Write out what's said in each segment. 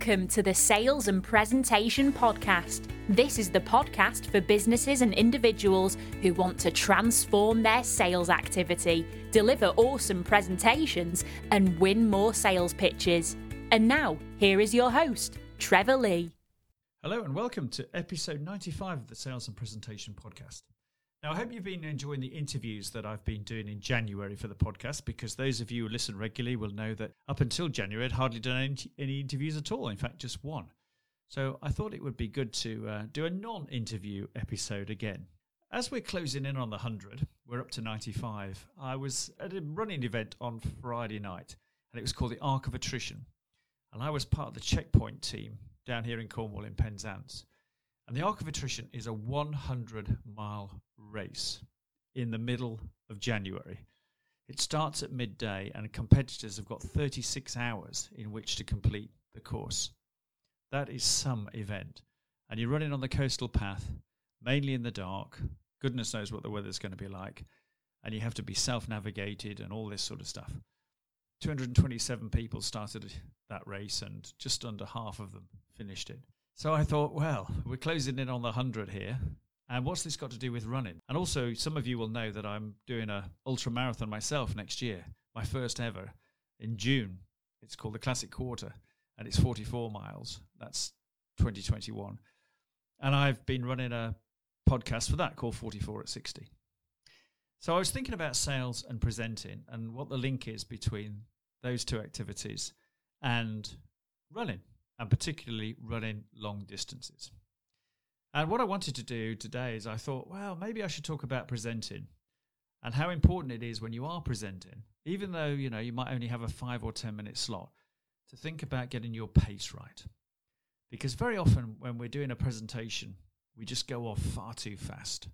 Welcome to the Sales and Presentation Podcast. This is the podcast for businesses and individuals who want to transform their sales activity, deliver awesome presentations, and win more sales pitches. And now, here is your host, Trevor Lee. Hello, and welcome to episode 95 of the Sales and Presentation Podcast. Now, I hope you've been enjoying the interviews that I've been doing in January for the podcast because those of you who listen regularly will know that up until January, I'd hardly done any, interviews at all. In fact, just one. So I thought it would be good to uh, do a non interview episode again. As we're closing in on the 100, we're up to 95. I was at a running event on Friday night and it was called the Arc of Attrition. And I was part of the checkpoint team down here in Cornwall in Penzance. And the Arc of Attrition is a 100 mile race in the middle of January. It starts at midday, and competitors have got 36 hours in which to complete the course. That is some event. And you're running on the coastal path, mainly in the dark. Goodness knows what the weather's going to be like. And you have to be self navigated and all this sort of stuff. 227 people started that race, and just under half of them finished it. So I thought, well, we're closing in on the 100 here. And what's this got to do with running? And also, some of you will know that I'm doing a ultra marathon myself next year, my first ever in June. It's called the Classic Quarter, and it's 44 miles. That's 2021. And I've been running a podcast for that called 44 at 60. So I was thinking about sales and presenting and what the link is between those two activities and running and particularly running long distances. And what I wanted to do today is I thought, well, maybe I should talk about presenting and how important it is when you are presenting, even though, you know, you might only have a 5 or 10 minute slot, to think about getting your pace right. Because very often when we're doing a presentation, we just go off far too fast.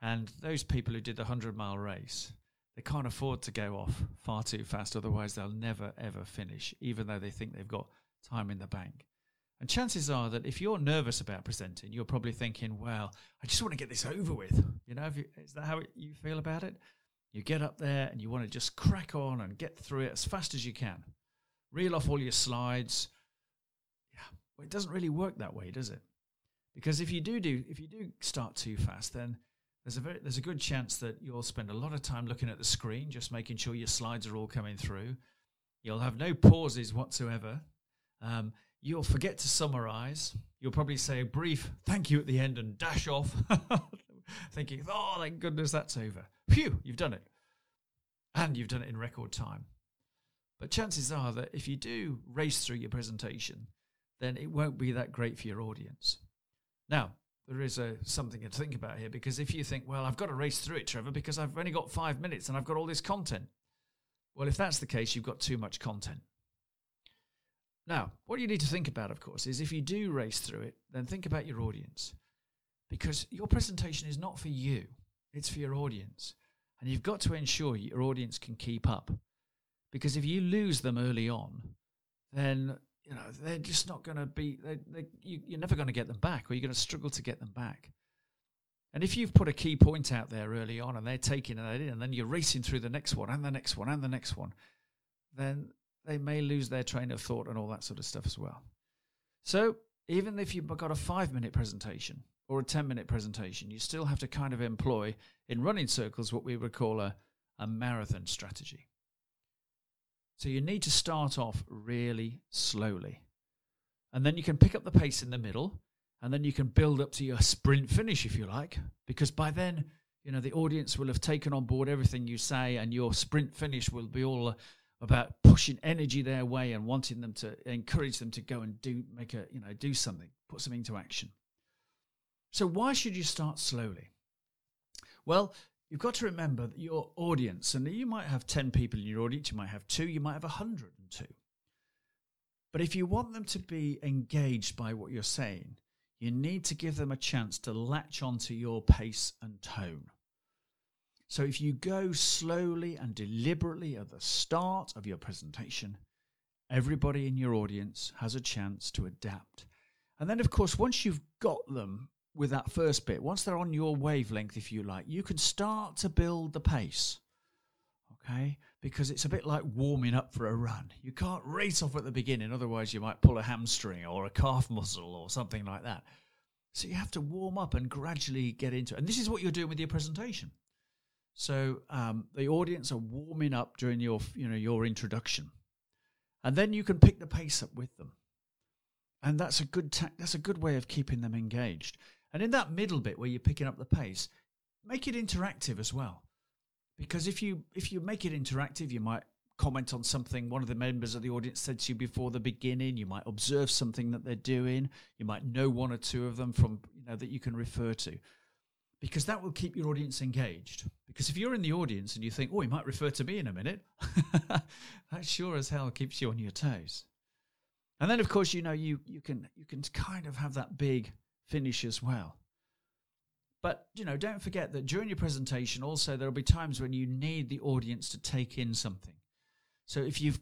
And those people who did the 100 mile race, they can't afford to go off far too fast, otherwise, they'll never ever finish, even though they think they've got time in the bank. And chances are that if you're nervous about presenting, you're probably thinking, well, I just want to get this over with. You know, you, is that how you feel about it? You get up there and you want to just crack on and get through it as fast as you can. Reel off all your slides. Yeah, well, it doesn't really work that way, does it? Because if you do do if you do start too fast, then there's a very, there's a good chance that you'll spend a lot of time looking at the screen, just making sure your slides are all coming through. You'll have no pauses whatsoever um, you'll forget to summarize. You'll probably say a brief thank you at the end and dash off, thinking, oh, thank goodness that's over. Phew, you've done it. And you've done it in record time. But chances are that if you do race through your presentation, then it won't be that great for your audience. Now, there is a, something to think about here because if you think, well, I've got to race through it, Trevor, because I've only got five minutes and I've got all this content. Well, if that's the case, you've got too much content. Now, what you need to think about, of course, is if you do race through it, then think about your audience. Because your presentation is not for you, it's for your audience. And you've got to ensure your audience can keep up. Because if you lose them early on, then you know they're just not going to be. They, they, you, you're never going to get them back, or you're going to struggle to get them back. And if you've put a key point out there early on, and they're taking it in, and then you're racing through the next one, and the next one, and the next one, then they may lose their train of thought and all that sort of stuff as well. So, even if you've got a five minute presentation or a 10 minute presentation, you still have to kind of employ, in running circles, what we would call a, a marathon strategy. So, you need to start off really slowly. And then you can pick up the pace in the middle, and then you can build up to your sprint finish, if you like, because by then, you know, the audience will have taken on board everything you say, and your sprint finish will be all about pushing energy their way and wanting them to encourage them to go and do make a you know do something put something into action. So why should you start slowly? Well you've got to remember that your audience and you might have 10 people in your audience you might have two you might have 102 but if you want them to be engaged by what you're saying you need to give them a chance to latch onto your pace and tone so if you go slowly and deliberately at the start of your presentation, everybody in your audience has a chance to adapt. And then, of course, once you've got them with that first bit, once they're on your wavelength, if you like, you can start to build the pace. Okay, because it's a bit like warming up for a run. You can't race off at the beginning, otherwise, you might pull a hamstring or a calf muscle or something like that. So you have to warm up and gradually get into it. And this is what you're doing with your presentation. So um, the audience are warming up during your, you know, your introduction, and then you can pick the pace up with them, and that's a good ta- that's a good way of keeping them engaged. And in that middle bit where you're picking up the pace, make it interactive as well, because if you if you make it interactive, you might comment on something one of the members of the audience said to you before the beginning. You might observe something that they're doing. You might know one or two of them from you know that you can refer to, because that will keep your audience engaged. Because if you're in the audience and you think, "Oh, he might refer to me in a minute," that sure as hell keeps you on your toes. And then, of course, you know you you can you can kind of have that big finish as well. But you know, don't forget that during your presentation, also there will be times when you need the audience to take in something. So if you've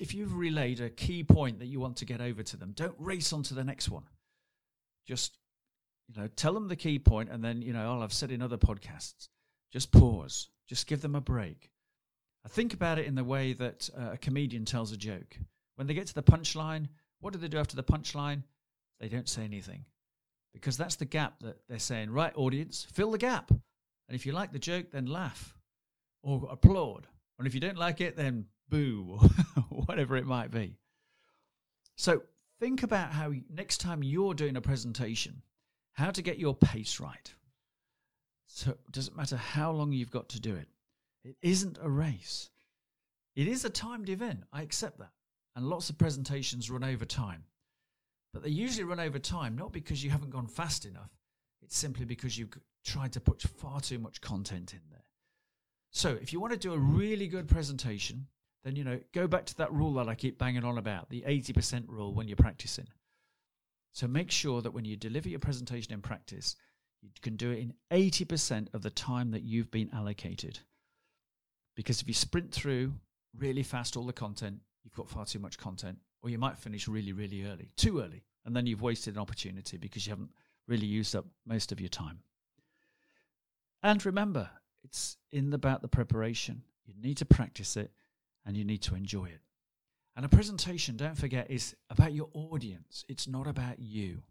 if you've relayed a key point that you want to get over to them, don't race on to the next one. Just you know, tell them the key point, and then you know, all I've said in other podcasts, just pause, just give them a break. I think about it in the way that uh, a comedian tells a joke. When they get to the punchline, what do they do after the punchline? They don't say anything because that's the gap that they're saying, right, audience, fill the gap. And if you like the joke, then laugh or applaud. And if you don't like it, then boo, or whatever it might be. So think about how next time you're doing a presentation, how to get your pace right. So it doesn't matter how long you've got to do it. It isn't a race. It is a timed event. I accept that. And lots of presentations run over time. But they usually run over time, not because you haven't gone fast enough. It's simply because you've tried to put far too much content in there. So if you want to do a really good presentation, then you know go back to that rule that I keep banging on about, the 80% rule when you're practicing. So make sure that when you deliver your presentation in practice, you can do it in 80% of the time that you've been allocated. Because if you sprint through really fast all the content, you've got far too much content, or you might finish really, really early, too early, and then you've wasted an opportunity because you haven't really used up most of your time. And remember, it's in the, about the preparation. You need to practice it and you need to enjoy it. And a presentation, don't forget, is about your audience. It's not about you.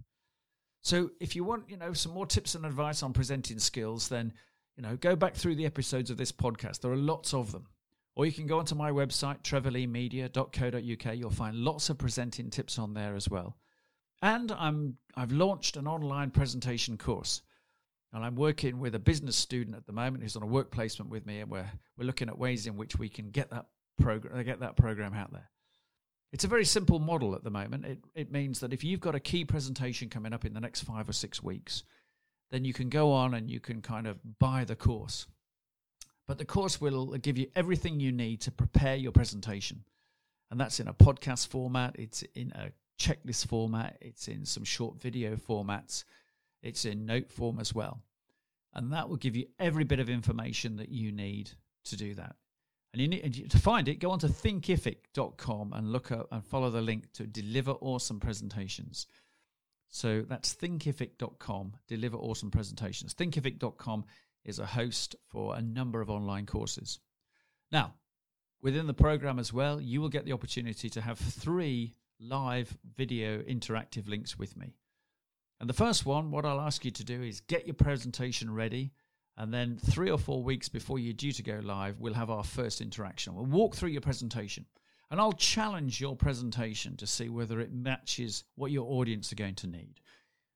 So if you want, you know, some more tips and advice on presenting skills, then, you know, go back through the episodes of this podcast. There are lots of them. Or you can go onto my website, trevorleemedia.co.uk. You'll find lots of presenting tips on there as well. And I'm I've launched an online presentation course. And I'm working with a business student at the moment who's on a work placement with me, and we're we're looking at ways in which we can get that program get that program out there. It's a very simple model at the moment. It, it means that if you've got a key presentation coming up in the next five or six weeks, then you can go on and you can kind of buy the course. But the course will give you everything you need to prepare your presentation. And that's in a podcast format, it's in a checklist format, it's in some short video formats, it's in note form as well. And that will give you every bit of information that you need to do that. And you need to find it, go on to thinkific.com and look up and follow the link to deliver awesome presentations. So that's thinkific.com, deliver awesome presentations. Thinkific.com is a host for a number of online courses. Now, within the program as well, you will get the opportunity to have three live video interactive links with me. And the first one, what I'll ask you to do is get your presentation ready and then three or four weeks before you're due to go live, we'll have our first interaction. We'll walk through your presentation and I'll challenge your presentation to see whether it matches what your audience are going to need.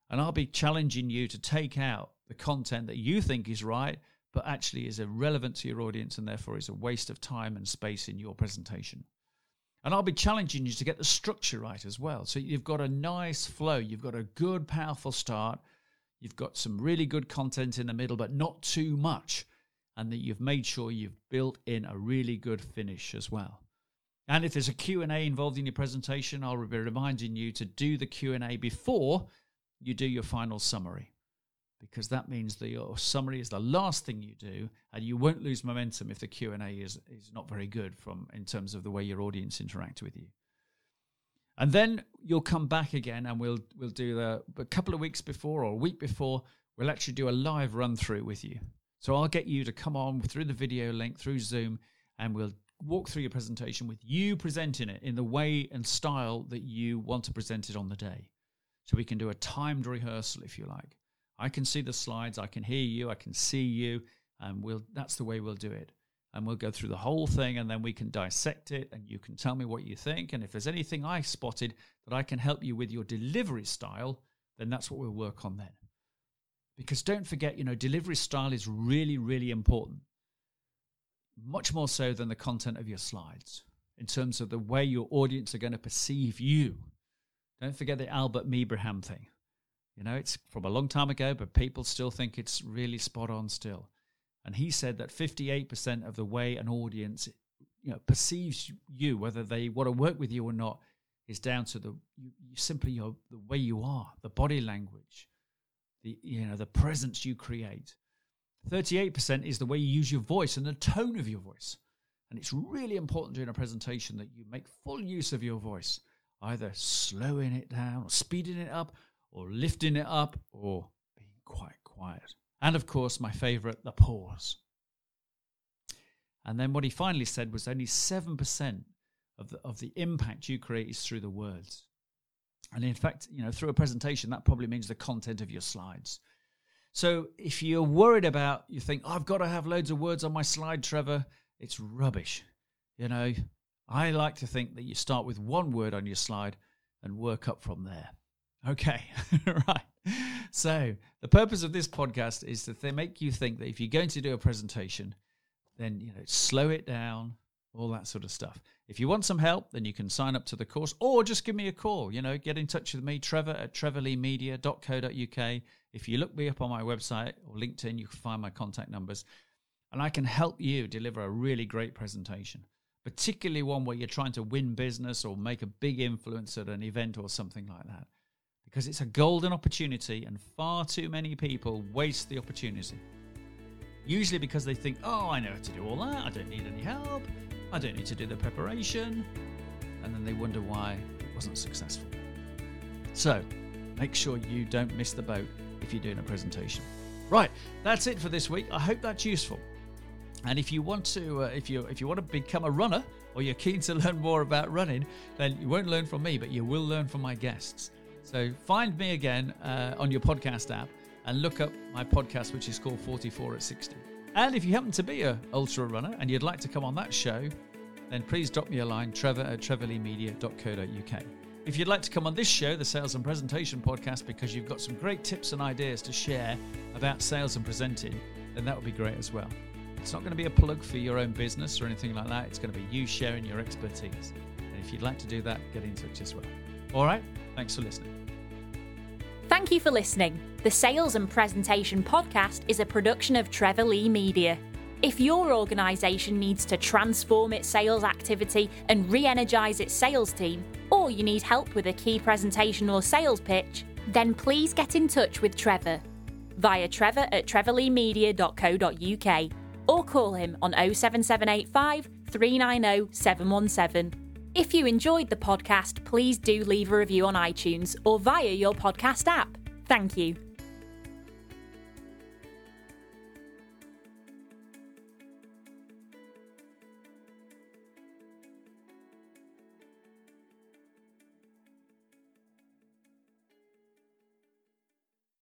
And I'll be challenging you to take out the content that you think is right, but actually is irrelevant to your audience and therefore is a waste of time and space in your presentation. And I'll be challenging you to get the structure right as well. So you've got a nice flow, you've got a good, powerful start You've got some really good content in the middle, but not too much. And that you've made sure you've built in a really good finish as well. And if there's a Q&A involved in your presentation, I'll be reminding you to do the Q&A before you do your final summary. Because that means that your summary is the last thing you do, and you won't lose momentum if the Q and A is, is not very good from in terms of the way your audience interact with you. And then you'll come back again and we'll we'll do the a couple of weeks before or a week before, we'll actually do a live run through with you. So I'll get you to come on through the video link through Zoom and we'll walk through your presentation with you presenting it in the way and style that you want to present it on the day. So we can do a timed rehearsal if you like. I can see the slides, I can hear you, I can see you, and we'll that's the way we'll do it. And we'll go through the whole thing and then we can dissect it and you can tell me what you think. And if there's anything I spotted that I can help you with your delivery style, then that's what we'll work on then. Because don't forget, you know, delivery style is really, really important much more so than the content of your slides in terms of the way your audience are going to perceive you. Don't forget the Albert Mehrabian thing. You know, it's from a long time ago, but people still think it's really spot on still. And he said that 58% of the way an audience you know, perceives you, whether they want to work with you or not, is down to the you, simply your, the way you are, the body language, the you know the presence you create. 38% is the way you use your voice and the tone of your voice. And it's really important during a presentation that you make full use of your voice, either slowing it down or speeding it up or lifting it up or being quite quiet. And of course, my favorite, the pause. And then what he finally said was only 7% of the, of the impact you create is through the words. And in fact, you know, through a presentation, that probably means the content of your slides. So if you're worried about, you think, oh, I've got to have loads of words on my slide, Trevor, it's rubbish. You know, I like to think that you start with one word on your slide and work up from there. Okay, right. So the purpose of this podcast is to th- make you think that if you're going to do a presentation, then you know slow it down, all that sort of stuff. If you want some help, then you can sign up to the course or just give me a call. You know, get in touch with me, Trevor at trevorleemedia.co.uk. If you look me up on my website or LinkedIn, you can find my contact numbers. And I can help you deliver a really great presentation, particularly one where you're trying to win business or make a big influence at an event or something like that. Because it's a golden opportunity, and far too many people waste the opportunity. Usually because they think, oh, I know how to do all that, I don't need any help, I don't need to do the preparation, and then they wonder why it wasn't successful. So, make sure you don't miss the boat if you're doing a presentation. Right, that's it for this week. I hope that's useful. And if you want to, uh, if you if you want to become a runner or you're keen to learn more about running, then you won't learn from me, but you will learn from my guests. So find me again uh, on your podcast app and look up my podcast, which is called 44 at 60. And if you happen to be a ultra runner and you'd like to come on that show, then please drop me a line, trevor at trevorleemedia.co.uk. If you'd like to come on this show, the Sales and Presentation Podcast, because you've got some great tips and ideas to share about sales and presenting, then that would be great as well. It's not going to be a plug for your own business or anything like that. It's going to be you sharing your expertise. And if you'd like to do that, get in touch as well. All right. Thanks for listening. Thank you for listening. The Sales and Presentation Podcast is a production of Trevor Lee Media. If your organisation needs to transform its sales activity and re energise its sales team, or you need help with a key presentation or sales pitch, then please get in touch with Trevor via trevor at trevorleemedia.co.uk or call him on 07785 390 717. If you enjoyed the podcast, please do leave a review on iTunes or via your podcast app. Thank you.